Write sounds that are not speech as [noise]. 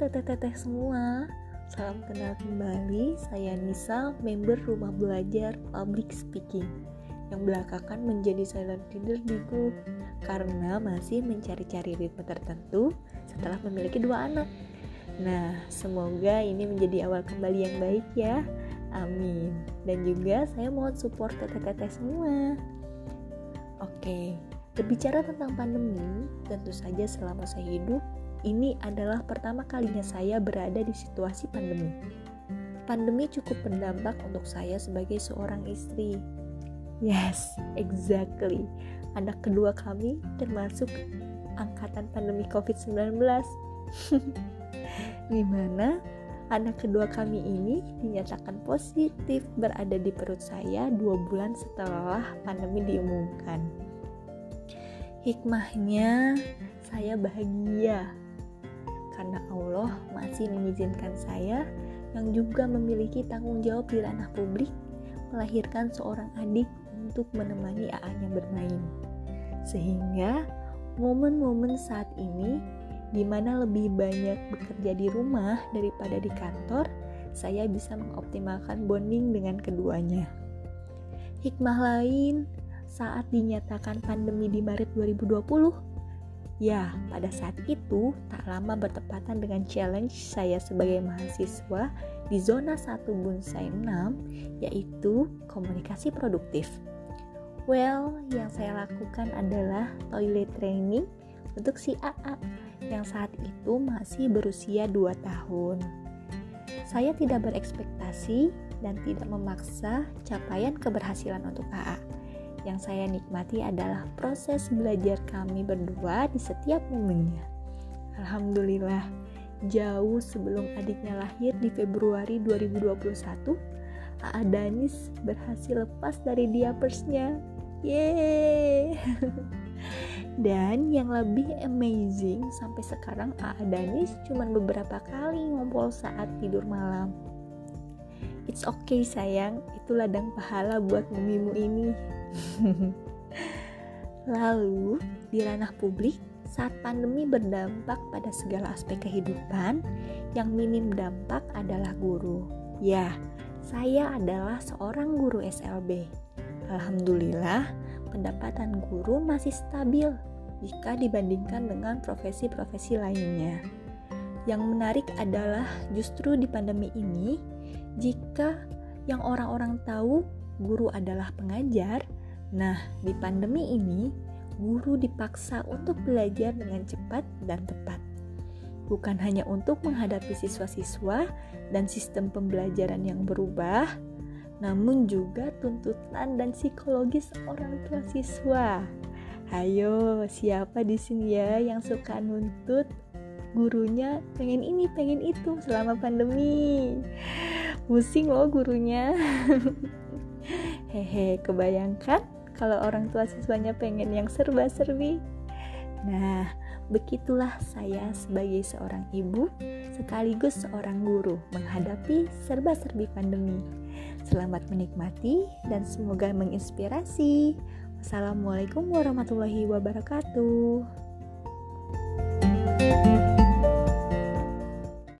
teteh-teteh semua, salam kenal kembali. Saya Nisa, member Rumah Belajar Public Speaking yang belakangan menjadi silent leader di grup karena masih mencari-cari ritme tertentu setelah memiliki dua anak. Nah, semoga ini menjadi awal kembali yang baik ya. Amin. Dan juga saya mohon support teteh-teteh semua. Oke, berbicara tentang pandemi, tentu saja selama saya hidup, ini adalah pertama kalinya saya berada di situasi pandemi. Pandemi cukup berdampak untuk saya sebagai seorang istri, Yes, exactly. Anak kedua kami termasuk angkatan pandemi COVID-19. [laughs] Di mana anak kedua kami ini dinyatakan positif berada di perut saya dua bulan setelah pandemi diumumkan. Hikmahnya, saya bahagia karena Allah masih mengizinkan saya yang juga memiliki tanggung jawab di ranah publik melahirkan seorang adik untuk menemani AA-nya bermain. Sehingga momen-momen saat ini di mana lebih banyak bekerja di rumah daripada di kantor, saya bisa mengoptimalkan bonding dengan keduanya. Hikmah lain saat dinyatakan pandemi di Maret 2020, Ya, pada saat itu tak lama bertepatan dengan challenge saya sebagai mahasiswa di zona 1 Bunsai 6 yaitu komunikasi produktif. Well, yang saya lakukan adalah toilet training untuk si AA yang saat itu masih berusia 2 tahun. Saya tidak berekspektasi dan tidak memaksa capaian keberhasilan untuk AA. Yang saya nikmati adalah proses belajar kami berdua di setiap momennya. Alhamdulillah, jauh sebelum adiknya lahir di Februari 2021, AA Danis berhasil lepas dari diapersnya Yeay. [laughs] Dan yang lebih amazing sampai sekarang A Danis cuma beberapa kali ngobrol saat tidur malam. It's okay sayang, itu ladang pahala buat mumimu ini. [laughs] Lalu di ranah publik saat pandemi berdampak pada segala aspek kehidupan, yang minim dampak adalah guru. Ya, saya adalah seorang guru SLB Alhamdulillah, pendapatan guru masih stabil jika dibandingkan dengan profesi-profesi lainnya. Yang menarik adalah justru di pandemi ini, jika yang orang-orang tahu guru adalah pengajar, nah di pandemi ini guru dipaksa untuk belajar dengan cepat dan tepat. Bukan hanya untuk menghadapi siswa-siswa dan sistem pembelajaran yang berubah, namun juga tuntutan dan psikologis orang tua siswa. Ayo, siapa di sini ya yang suka nuntut gurunya pengen ini, pengen itu selama pandemi? Pusing loh gurunya. [laughs] Hehe, kebayangkan kalau orang tua siswanya pengen yang serba-serbi? Nah, begitulah saya sebagai seorang ibu sekaligus seorang guru menghadapi serba-serbi pandemi. Selamat menikmati dan semoga menginspirasi. Wassalamualaikum warahmatullahi wabarakatuh.